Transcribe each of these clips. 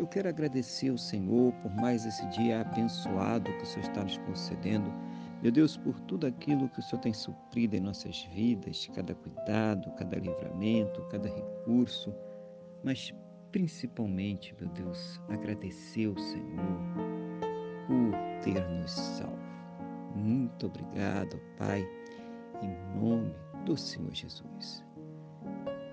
eu quero agradecer ao Senhor por mais esse dia abençoado que o Senhor está nos concedendo. Meu Deus, por tudo aquilo que o Senhor tem suprido em nossas vidas, cada cuidado, cada livramento, cada recurso, mas principalmente, meu Deus, agradecer ao Senhor por ter nos salvo. Muito obrigado, Pai, em nome do Senhor Jesus.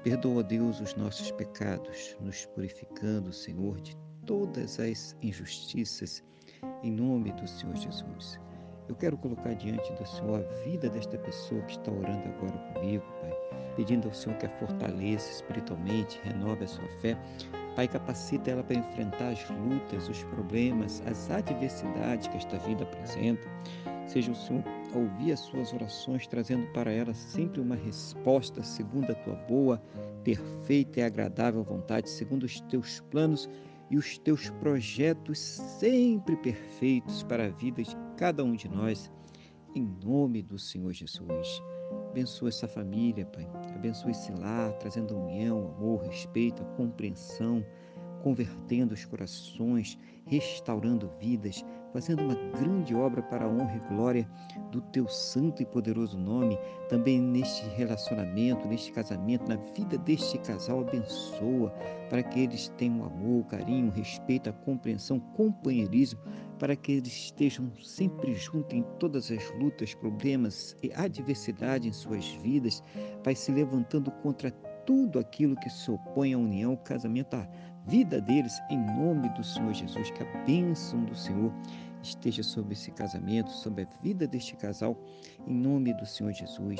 Perdoa, Deus, os nossos pecados, nos purificando, Senhor, de todas as injustiças, em nome do Senhor Jesus. Eu quero colocar diante do Senhor a vida desta pessoa que está orando agora comigo, Pai, pedindo ao Senhor que a fortaleça espiritualmente, renove a sua fé. Pai, capacita ela para enfrentar as lutas, os problemas, as adversidades que esta vida apresenta. Seja o Senhor ouvir as suas orações, trazendo para ela sempre uma resposta segundo a tua boa, perfeita e agradável vontade, segundo os teus planos e os teus projetos sempre perfeitos para a vida de cada um de nós, em nome do Senhor Jesus. Abençoa essa família, Pai. Abençoa esse lar, trazendo união, amor, respeito, compreensão, convertendo os corações, restaurando vidas, fazendo uma grande obra para a honra e glória do teu santo e poderoso nome, também neste relacionamento, neste casamento, na vida deste casal, abençoa para que eles tenham amor, carinho, respeito, a compreensão, companheirismo, para que eles estejam sempre juntos em todas as lutas, problemas e adversidade em suas vidas, vai se levantando contra tudo aquilo que se opõe à união, casamento, à vida deles, em nome do Senhor Jesus. Que a bênção do Senhor esteja sobre esse casamento, sobre a vida deste casal, em nome do Senhor Jesus.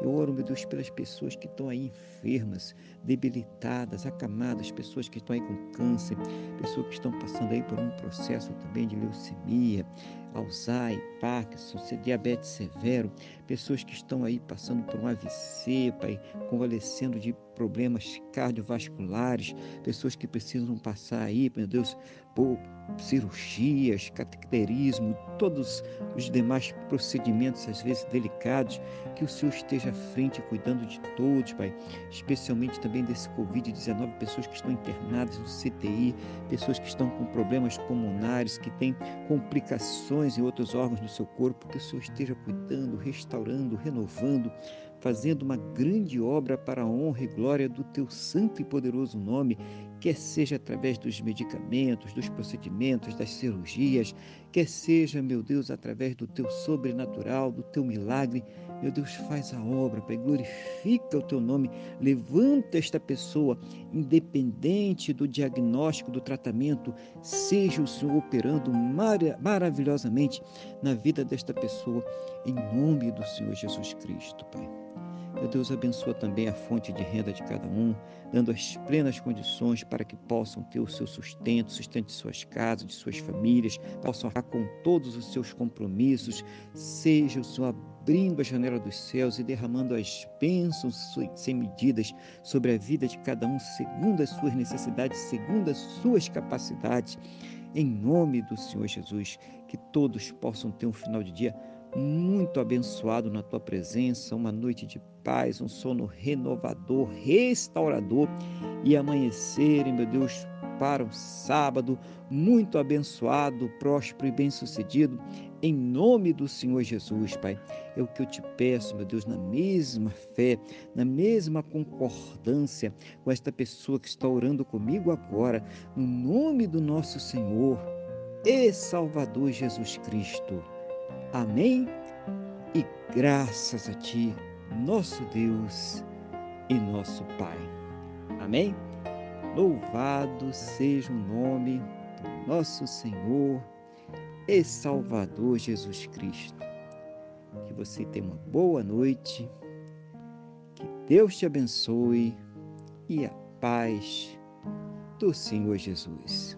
Eu oro, meu Deus, pelas pessoas que estão aí enfermas, debilitadas, acamadas, pessoas que estão aí com câncer, pessoas que estão passando aí por um processo também de leucemia, Alzheimer, Parkinson, diabetes severo, pessoas que estão aí passando por um AVC, pai, convalescendo de problemas cardiovasculares, pessoas que precisam passar aí, meu Deus, por cirurgias, cateterismo, todos os demais procedimentos, às vezes delicados, que o Senhor esteja à frente, cuidando de todos, Pai, especialmente também desse Covid-19, pessoas que estão internadas no CTI, pessoas que estão com problemas pulmonares, que têm complicações em outros órgãos do seu corpo, que o Senhor esteja cuidando, restaurando, renovando, fazendo uma grande obra para a honra e glória do teu santo e poderoso nome, quer seja através dos medicamentos, dos procedimentos, das cirurgias, quer seja, meu Deus, através do teu sobrenatural, do teu milagre. Meu Deus, faz a obra, Pai, glorifica o teu nome, levanta esta pessoa, independente do diagnóstico, do tratamento, seja o Senhor operando mar maravilhosamente na vida desta pessoa, em nome do Senhor Jesus Cristo, Pai. Meu Deus, abençoa também a fonte de renda de cada um, dando as plenas condições para que possam ter o seu sustento, sustento de suas casas, de suas famílias, possam arcar com todos os seus compromissos. Seja o Senhor abrindo a janela dos céus e derramando as bênçãos sem medidas sobre a vida de cada um, segundo as suas necessidades, segundo as suas capacidades. Em nome do Senhor Jesus, que todos possam ter um final de dia muito abençoado na tua presença, uma noite de paz, um sono renovador, restaurador e amanhecerem, meu Deus, para o sábado muito abençoado, próspero e bem-sucedido, em nome do Senhor Jesus, Pai. É o que eu te peço, meu Deus, na mesma fé, na mesma concordância com esta pessoa que está orando comigo agora, no nome do nosso Senhor e Salvador Jesus Cristo. Amém? E graças a Ti, nosso Deus e nosso Pai. Amém? Louvado seja o nome do nosso Senhor e Salvador Jesus Cristo. Que você tenha uma boa noite, que Deus te abençoe e a paz do Senhor Jesus.